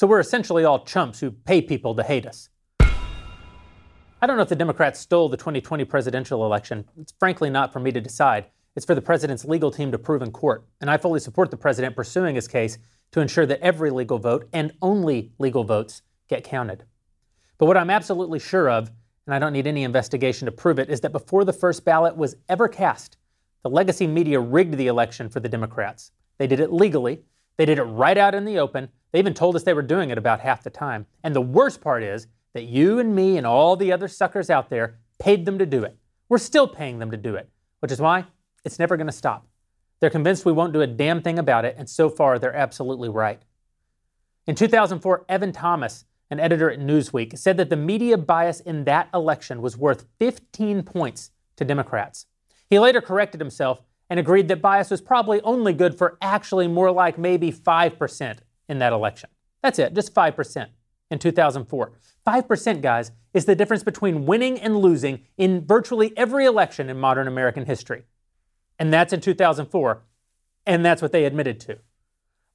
So we're essentially all chumps who pay people to hate us. I don't know if the Democrats stole the 2020 presidential election. It's frankly not for me to decide. It's for the president's legal team to prove in court. And I fully support the president pursuing his case to ensure that every legal vote and only legal votes get counted. But what I'm absolutely sure of, and I don't need any investigation to prove it, is that before the first ballot was ever cast, the legacy media rigged the election for the Democrats. They did it legally, they did it right out in the open. They even told us they were doing it about half the time. And the worst part is that you and me and all the other suckers out there paid them to do it. We're still paying them to do it, which is why it's never going to stop. They're convinced we won't do a damn thing about it, and so far they're absolutely right. In 2004, Evan Thomas, an editor at Newsweek, said that the media bias in that election was worth 15 points to Democrats. He later corrected himself and agreed that bias was probably only good for actually more like maybe 5% in that election. That's it, just 5% in 2004. 5%, guys, is the difference between winning and losing in virtually every election in modern American history. And that's in 2004, and that's what they admitted to.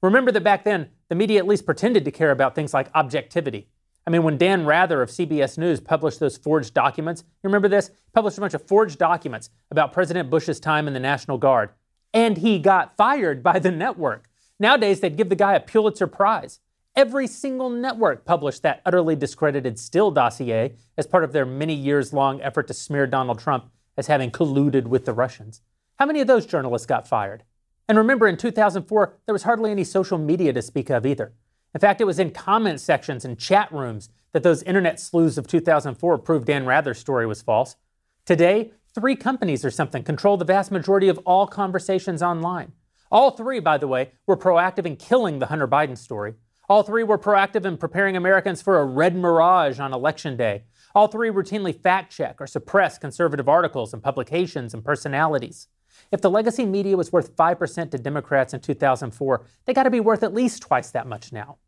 Remember that back then, the media at least pretended to care about things like objectivity. I mean, when Dan Rather of CBS News published those forged documents, you remember this? He Published a bunch of forged documents about President Bush's time in the National Guard, and he got fired by the network. Nowadays, they'd give the guy a Pulitzer Prize. Every single network published that utterly discredited Steele dossier as part of their many years long effort to smear Donald Trump as having colluded with the Russians. How many of those journalists got fired? And remember, in 2004, there was hardly any social media to speak of either. In fact, it was in comment sections and chat rooms that those internet sleuths of 2004 proved Dan Rather's story was false. Today, three companies or something control the vast majority of all conversations online. All three, by the way, were proactive in killing the Hunter Biden story. All three were proactive in preparing Americans for a red mirage on election day. All three routinely fact check or suppress conservative articles and publications and personalities. If the legacy media was worth 5% to Democrats in 2004, they got to be worth at least twice that much now.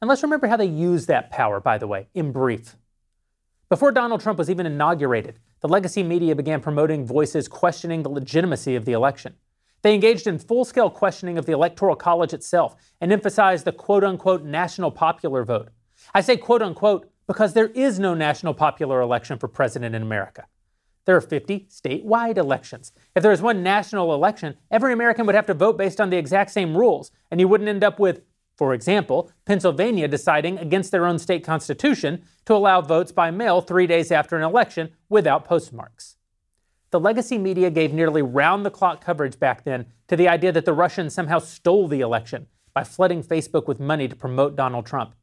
And let's remember how they used that power, by the way, in brief. Before Donald Trump was even inaugurated, the legacy media began promoting voices questioning the legitimacy of the election. They engaged in full scale questioning of the Electoral College itself and emphasized the quote unquote national popular vote. I say quote unquote because there is no national popular election for president in America. There are 50 statewide elections. If there was one national election, every American would have to vote based on the exact same rules, and you wouldn't end up with, for example, Pennsylvania deciding against their own state constitution to allow votes by mail three days after an election without postmarks. The legacy media gave nearly round the clock coverage back then to the idea that the Russians somehow stole the election by flooding Facebook with money to promote Donald Trump.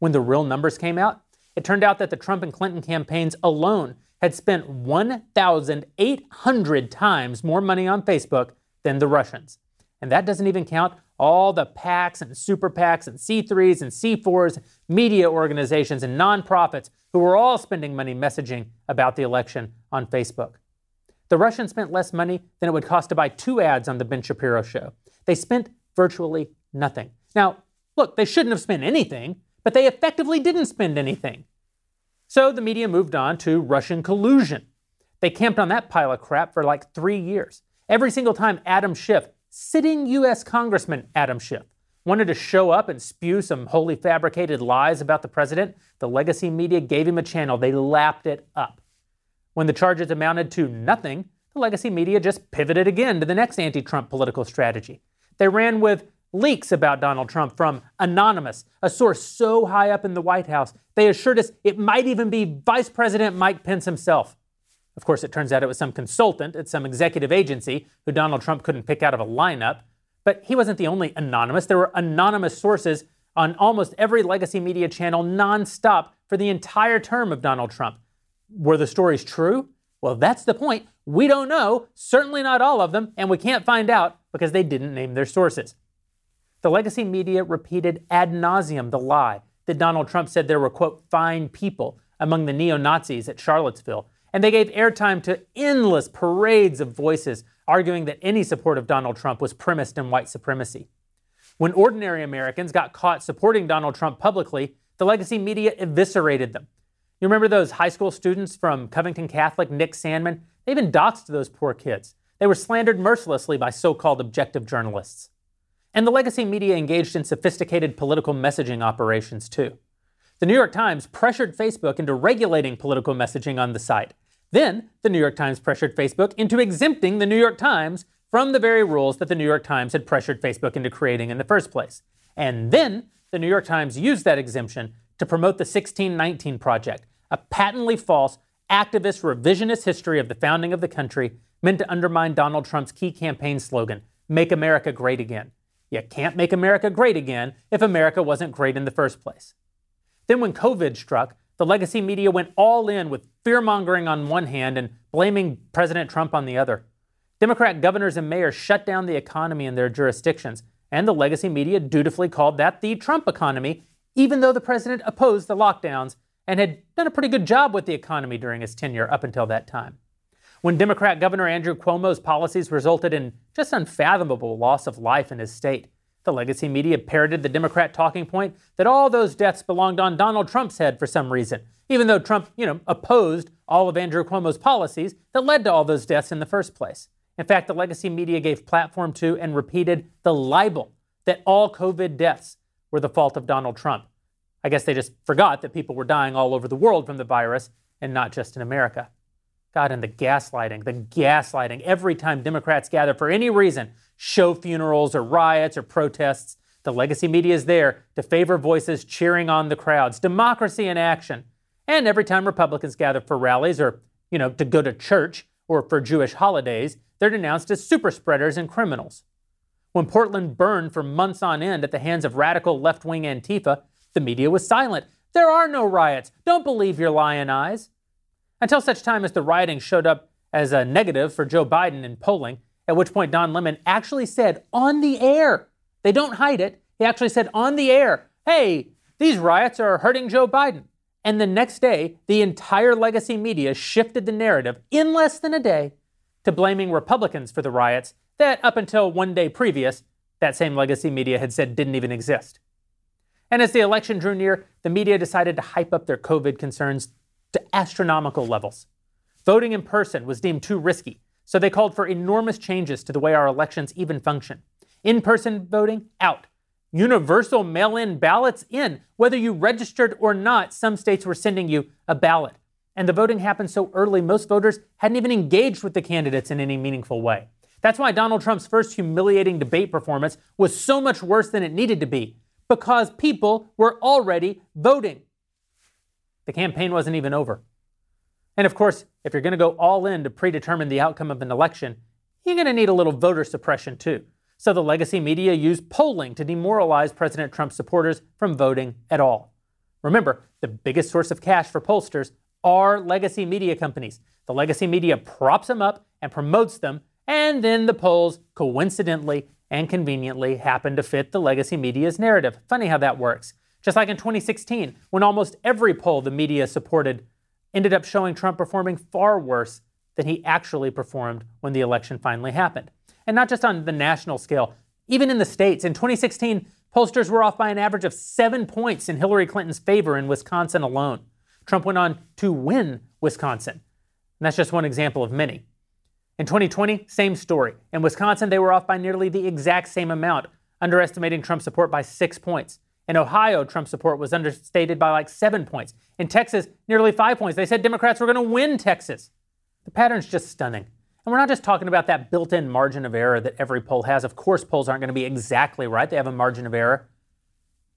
When the real numbers came out, it turned out that the Trump and Clinton campaigns alone had spent 1,800 times more money on Facebook than the Russians. And that doesn't even count all the PACs and super PACs and C3s and C4s, media organizations and nonprofits who were all spending money messaging about the election on Facebook. The Russians spent less money than it would cost to buy two ads on The Ben Shapiro Show. They spent virtually nothing. Now, look, they shouldn't have spent anything, but they effectively didn't spend anything. So the media moved on to Russian collusion. They camped on that pile of crap for like three years. Every single time Adam Schiff, sitting U.S. Congressman Adam Schiff, wanted to show up and spew some wholly fabricated lies about the president, the legacy media gave him a channel. They lapped it up. When the charges amounted to nothing, the legacy media just pivoted again to the next anti Trump political strategy. They ran with leaks about Donald Trump from Anonymous, a source so high up in the White House, they assured us it might even be Vice President Mike Pence himself. Of course, it turns out it was some consultant at some executive agency who Donald Trump couldn't pick out of a lineup. But he wasn't the only anonymous. There were anonymous sources on almost every legacy media channel nonstop for the entire term of Donald Trump. Were the stories true? Well, that's the point. We don't know, certainly not all of them, and we can't find out because they didn't name their sources. The legacy media repeated ad nauseum the lie that Donald Trump said there were, quote, fine people among the neo Nazis at Charlottesville. And they gave airtime to endless parades of voices arguing that any support of Donald Trump was premised in white supremacy. When ordinary Americans got caught supporting Donald Trump publicly, the legacy media eviscerated them. You remember those high school students from Covington Catholic, Nick Sandmann? They even doxed those poor kids. They were slandered mercilessly by so called objective journalists. And the legacy media engaged in sophisticated political messaging operations too. The New York Times pressured Facebook into regulating political messaging on the site. Then, the New York Times pressured Facebook into exempting the New York Times from the very rules that the New York Times had pressured Facebook into creating in the first place. And then, the New York Times used that exemption to promote the 1619 Project, a patently false, activist, revisionist history of the founding of the country meant to undermine Donald Trump's key campaign slogan, Make America Great Again. You can't make America great again if America wasn't great in the first place. Then, when COVID struck, the legacy media went all in with fear mongering on one hand and blaming President Trump on the other. Democrat governors and mayors shut down the economy in their jurisdictions, and the legacy media dutifully called that the Trump economy, even though the president opposed the lockdowns and had done a pretty good job with the economy during his tenure up until that time. When Democrat Governor Andrew Cuomo's policies resulted in just unfathomable loss of life in his state, the legacy media parroted the Democrat talking point that all those deaths belonged on Donald Trump's head for some reason, even though Trump, you know, opposed all of Andrew Cuomo's policies that led to all those deaths in the first place. In fact, the legacy media gave platform to and repeated the libel that all COVID deaths were the fault of Donald Trump. I guess they just forgot that people were dying all over the world from the virus and not just in America. God, and the gaslighting, the gaslighting. Every time Democrats gather for any reason, show funerals or riots or protests, the legacy media is there to favor voices cheering on the crowds. Democracy in action. And every time Republicans gather for rallies or, you know, to go to church or for Jewish holidays, they're denounced as super spreaders and criminals. When Portland burned for months on end at the hands of radical left wing Antifa, the media was silent. There are no riots. Don't believe your lying eyes until such time as the rioting showed up as a negative for Joe Biden in polling, at which point Don Lemon actually said on the air, they don't hide it, he actually said on the air, hey, these riots are hurting Joe Biden. And the next day, the entire legacy media shifted the narrative in less than a day to blaming Republicans for the riots that up until one day previous, that same legacy media had said didn't even exist. And as the election drew near, the media decided to hype up their COVID concerns to astronomical levels. Voting in person was deemed too risky, so they called for enormous changes to the way our elections even function. In person voting, out. Universal mail in ballots in. Whether you registered or not, some states were sending you a ballot. And the voting happened so early, most voters hadn't even engaged with the candidates in any meaningful way. That's why Donald Trump's first humiliating debate performance was so much worse than it needed to be, because people were already voting. The campaign wasn't even over. And of course, if you're going to go all in to predetermine the outcome of an election, you're going to need a little voter suppression too. So the legacy media used polling to demoralize President Trump's supporters from voting at all. Remember, the biggest source of cash for pollsters are legacy media companies. The legacy media props them up and promotes them, and then the polls coincidentally and conveniently happen to fit the legacy media's narrative. Funny how that works. Just like in 2016, when almost every poll the media supported ended up showing Trump performing far worse than he actually performed when the election finally happened. And not just on the national scale, even in the states. In 2016, pollsters were off by an average of seven points in Hillary Clinton's favor in Wisconsin alone. Trump went on to win Wisconsin. And that's just one example of many. In 2020, same story. In Wisconsin, they were off by nearly the exact same amount, underestimating Trump support by six points. In Ohio, Trump support was understated by like seven points. In Texas, nearly five points. They said Democrats were going to win Texas. The pattern's just stunning. And we're not just talking about that built in margin of error that every poll has. Of course, polls aren't going to be exactly right, they have a margin of error.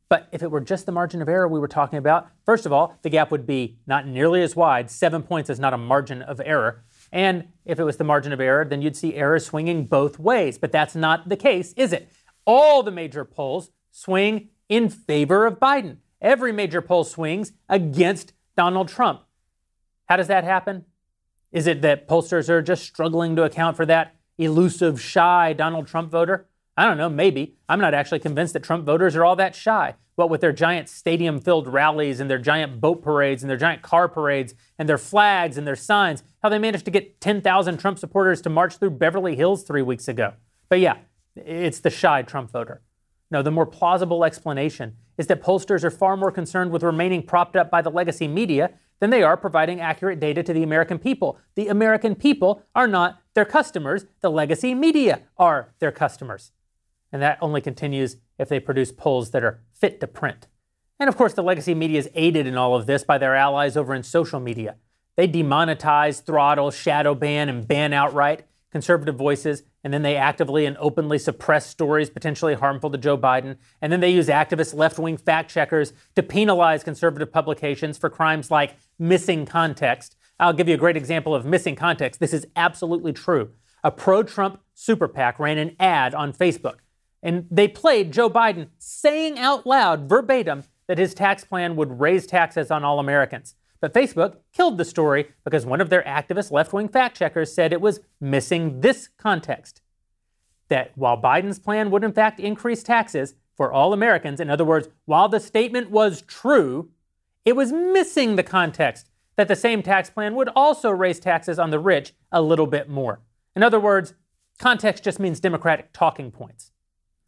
But if it were just the margin of error we were talking about, first of all, the gap would be not nearly as wide. Seven points is not a margin of error. And if it was the margin of error, then you'd see errors swinging both ways. But that's not the case, is it? All the major polls swing in favor of Biden. Every major poll swings against Donald Trump. How does that happen? Is it that pollsters are just struggling to account for that elusive, shy Donald Trump voter? I don't know, maybe. I'm not actually convinced that Trump voters are all that shy. What with their giant stadium filled rallies and their giant boat parades and their giant car parades and their flags and their signs, how they managed to get 10,000 Trump supporters to march through Beverly Hills three weeks ago. But yeah, it's the shy Trump voter. No, the more plausible explanation is that pollsters are far more concerned with remaining propped up by the legacy media than they are providing accurate data to the American people. The American people are not their customers, the legacy media are their customers. And that only continues if they produce polls that are fit to print. And of course, the legacy media is aided in all of this by their allies over in social media. They demonetize, throttle, shadow ban, and ban outright conservative voices, and then they actively and openly suppress stories potentially harmful to Joe Biden. And then they use activist left wing fact checkers to penalize conservative publications for crimes like missing context. I'll give you a great example of missing context. This is absolutely true. A pro Trump super PAC ran an ad on Facebook, and they played Joe Biden saying out loud, verbatim, that his tax plan would raise taxes on all Americans. But Facebook killed the story because one of their activist left wing fact checkers said it was missing this context that while Biden's plan would in fact increase taxes for all Americans, in other words, while the statement was true, it was missing the context that the same tax plan would also raise taxes on the rich a little bit more. In other words, context just means Democratic talking points.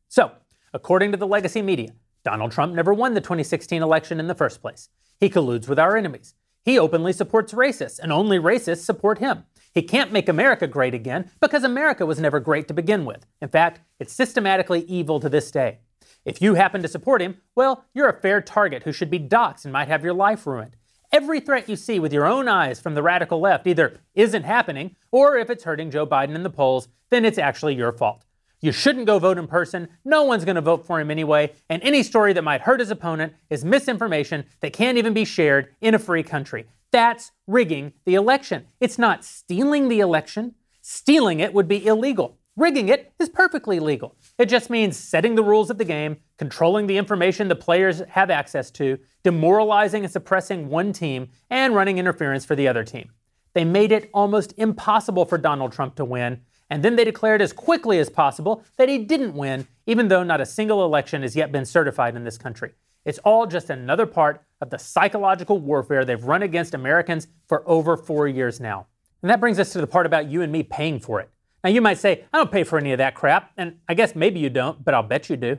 So, according to the legacy media, Donald Trump never won the 2016 election in the first place. He colludes with our enemies. He openly supports racists, and only racists support him. He can't make America great again because America was never great to begin with. In fact, it's systematically evil to this day. If you happen to support him, well, you're a fair target who should be doxxed and might have your life ruined. Every threat you see with your own eyes from the radical left either isn't happening, or if it's hurting Joe Biden in the polls, then it's actually your fault. You shouldn't go vote in person. No one's going to vote for him anyway. And any story that might hurt his opponent is misinformation that can't even be shared in a free country. That's rigging the election. It's not stealing the election. Stealing it would be illegal. Rigging it is perfectly legal. It just means setting the rules of the game, controlling the information the players have access to, demoralizing and suppressing one team, and running interference for the other team. They made it almost impossible for Donald Trump to win, and then they declared as quickly as possible that he didn't win, even though not a single election has yet been certified in this country. It's all just another part of the psychological warfare they've run against Americans for over four years now. And that brings us to the part about you and me paying for it. Now, you might say, I don't pay for any of that crap, and I guess maybe you don't, but I'll bet you do.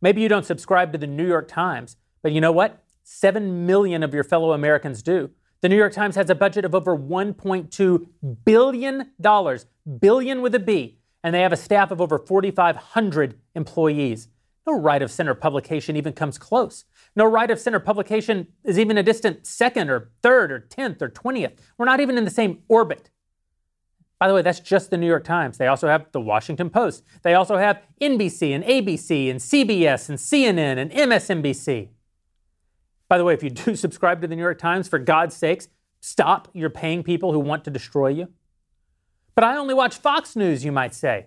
Maybe you don't subscribe to the New York Times, but you know what? Seven million of your fellow Americans do. The New York Times has a budget of over $1.2 billion, billion with a B, and they have a staff of over 4,500 employees. No right of center publication even comes close. No right of center publication is even a distant second or third or 10th or 20th. We're not even in the same orbit. By the way, that's just the New York Times. They also have the Washington Post. They also have NBC and ABC and CBS and CNN and MSNBC. By the way, if you do subscribe to the New York Times, for God's sakes, stop. You're paying people who want to destroy you. But I only watch Fox News, you might say.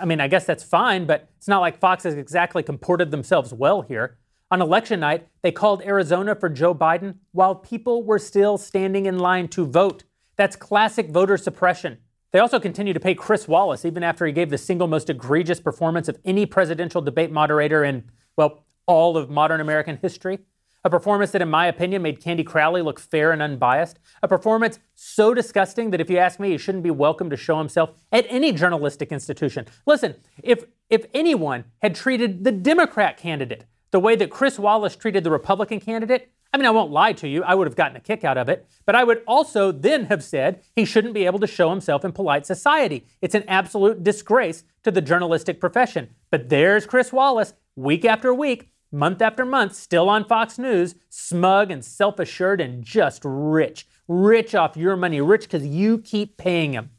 I mean, I guess that's fine, but it's not like Fox has exactly comported themselves well here. On election night, they called Arizona for Joe Biden while people were still standing in line to vote. That's classic voter suppression. They also continue to pay Chris Wallace even after he gave the single most egregious performance of any presidential debate moderator in, well, all of modern American history. A performance that, in my opinion, made Candy Crowley look fair and unbiased. A performance so disgusting that, if you ask me, he shouldn't be welcome to show himself at any journalistic institution. Listen, if, if anyone had treated the Democrat candidate the way that Chris Wallace treated the Republican candidate, I mean, I won't lie to you, I would have gotten a kick out of it, but I would also then have said he shouldn't be able to show himself in polite society. It's an absolute disgrace to the journalistic profession. But there's Chris Wallace, week after week, month after month, still on Fox News, smug and self assured and just rich. Rich off your money, rich because you keep paying him.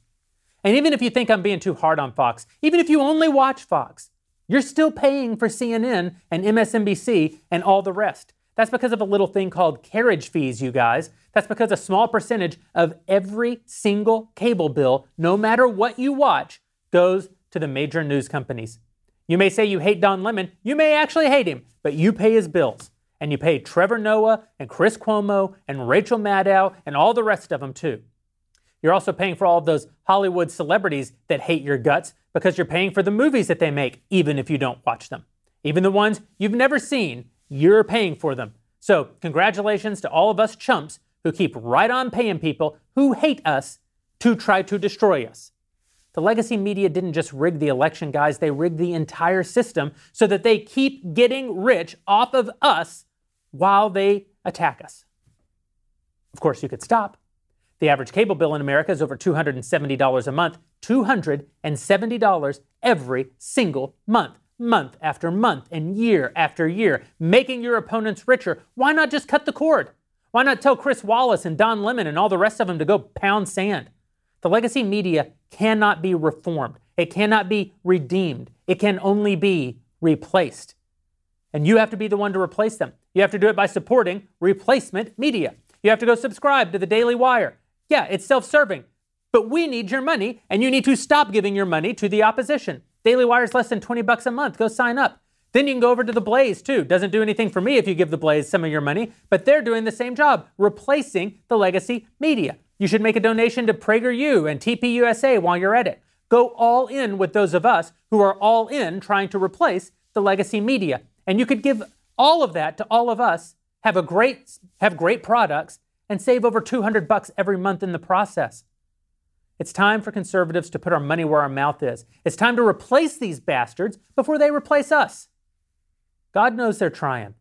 And even if you think I'm being too hard on Fox, even if you only watch Fox, you're still paying for CNN and MSNBC and all the rest. That's because of a little thing called carriage fees, you guys. That's because a small percentage of every single cable bill, no matter what you watch, goes to the major news companies. You may say you hate Don Lemon. You may actually hate him, but you pay his bills. And you pay Trevor Noah and Chris Cuomo and Rachel Maddow and all the rest of them too. You're also paying for all of those Hollywood celebrities that hate your guts because you're paying for the movies that they make, even if you don't watch them. Even the ones you've never seen, you're paying for them. So, congratulations to all of us chumps who keep right on paying people who hate us to try to destroy us. The legacy media didn't just rig the election, guys, they rigged the entire system so that they keep getting rich off of us while they attack us. Of course, you could stop. The average cable bill in America is over $270 a month. $270 every single month. month after month and year after year, making your opponents richer. Why not just cut the cord? Why not tell Chris Wallace and Don Lemon and all the rest of them to go pound sand? The legacy media cannot be reformed. It cannot be redeemed. It can only be replaced. And you have to be the one to replace them. You have to do it by supporting replacement media. You have to go subscribe to the Daily Wire. Yeah, it's self serving, but we need your money, and you need to stop giving your money to the opposition. Daily Wire is less than 20 bucks a month. Go sign up. Then you can go over to the Blaze too. Doesn't do anything for me if you give the Blaze some of your money, but they're doing the same job, replacing the legacy media. You should make a donation to PragerU and TPUSA while you're at it. Go all in with those of us who are all in trying to replace the legacy media. And you could give all of that to all of us, have a great have great products and save over 200 bucks every month in the process. It's time for conservatives to put our money where our mouth is. It's time to replace these bastards before they replace us. God knows they're trying.